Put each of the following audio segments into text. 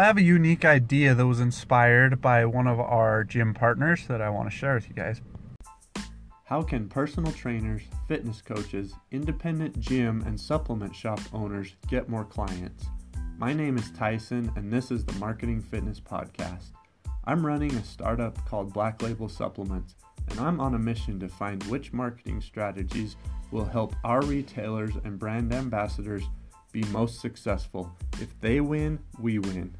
I have a unique idea that was inspired by one of our gym partners that I want to share with you guys. How can personal trainers, fitness coaches, independent gym, and supplement shop owners get more clients? My name is Tyson, and this is the Marketing Fitness Podcast. I'm running a startup called Black Label Supplements, and I'm on a mission to find which marketing strategies will help our retailers and brand ambassadors be most successful. If they win, we win.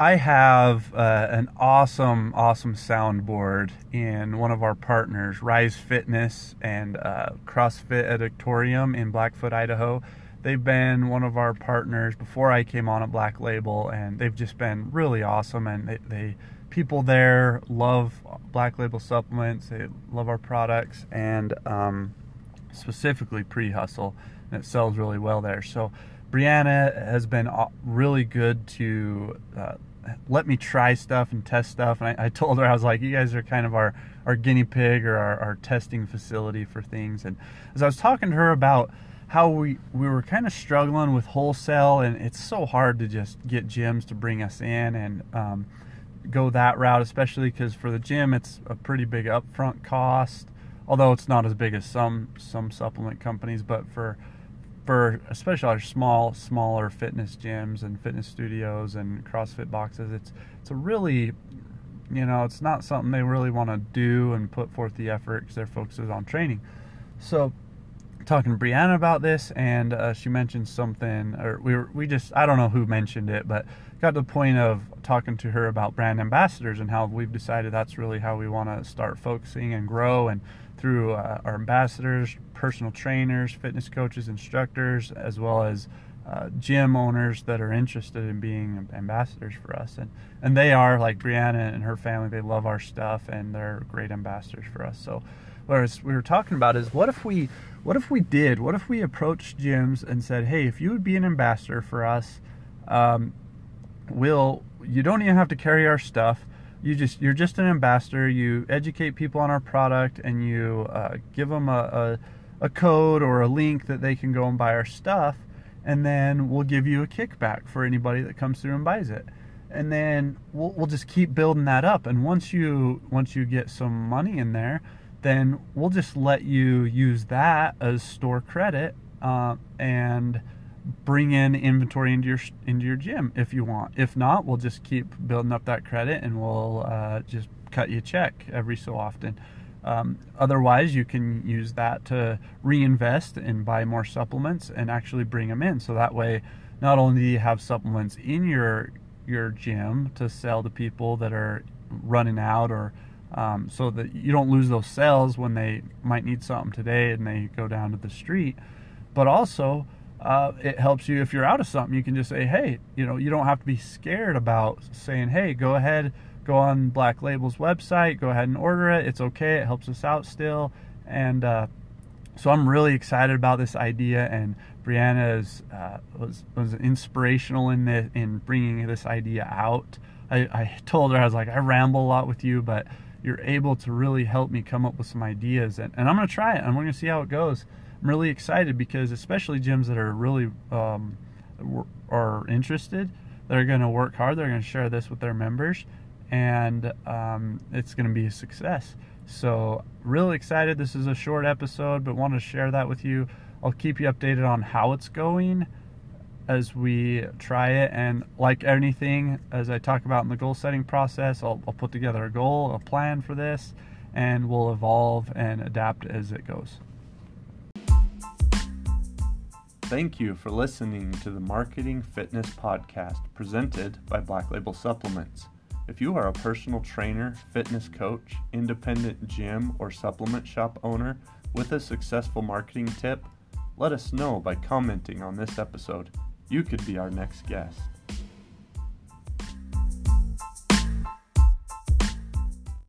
I have uh, an awesome, awesome soundboard in one of our partners, Rise Fitness and uh, CrossFit Auditorium in Blackfoot, Idaho. They've been one of our partners before I came on at Black Label, and they've just been really awesome. And they, they people there love Black Label supplements. They love our products, and um, specifically pre-hustle, and it sells really well there. So Brianna has been really good to uh, let me try stuff and test stuff. And I, I, told her, I was like, you guys are kind of our, our guinea pig or our, our testing facility for things. And as I was talking to her about how we, we were kind of struggling with wholesale, and it's so hard to just get gyms to bring us in and um, go that route, especially because for the gym, it's a pretty big upfront cost. Although it's not as big as some some supplement companies, but for for especially our small smaller fitness gyms and fitness studios and CrossFit boxes, it's it's a really you know it's not something they really want to do and put forth the effort because their focus is on training. So talking to Brianna about this, and uh, she mentioned something, or we were, we just I don't know who mentioned it, but got to the point of talking to her about brand ambassadors and how we've decided that's really how we want to start focusing and grow, and through uh, our ambassadors, personal trainers, fitness coaches, instructors, as well as uh, gym owners that are interested in being ambassadors for us, and and they are like Brianna and her family. They love our stuff, and they're great ambassadors for us. So, whereas we were talking about is what if we what if we did? What if we approached gyms and said, hey, if you would be an ambassador for us, um, we'll you don't even have to carry our stuff. You just you're just an ambassador. You educate people on our product and you uh, give them a, a, a code or a link that they can go and buy our stuff, and then we'll give you a kickback for anybody that comes through and buys it. And then we'll we'll just keep building that up. And once you once you get some money in there, then we'll just let you use that as store credit uh, and bring in inventory into your into your gym if you want. If not, we'll just keep building up that credit and we'll uh, just cut you a check every so often. Um, otherwise, you can use that to reinvest and buy more supplements and actually bring them in. So that way, not only do you have supplements in your your gym to sell to people that are running out or um, so that you don't lose those sales when they might need something today and they go down to the street. But also, uh, it helps you if you're out of something, you can just say, hey, you know, you don't have to be scared about saying, hey, go ahead, go on Black Label's website, go ahead and order it. It's okay, it helps us out still. And uh, so I'm really excited about this idea, and Brianna is, uh, was, was inspirational in, the, in bringing this idea out. I, I told her, I was like, I ramble a lot with you, but you're able to really help me come up with some ideas. And, and I'm going to try it. and we're going to see how it goes. I'm really excited because especially gyms that are really um, are interested, they're going to work hard. They're going to share this with their members, and um, it's going to be a success. So really excited. This is a short episode, but want to share that with you. I'll keep you updated on how it's going as we try it. And like anything, as I talk about in the goal setting process, I'll, I'll put together a goal, a plan for this, and we'll evolve and adapt as it goes. Thank you for listening to the Marketing Fitness Podcast presented by Black Label Supplements. If you are a personal trainer, fitness coach, independent gym, or supplement shop owner with a successful marketing tip, let us know by commenting on this episode. You could be our next guest.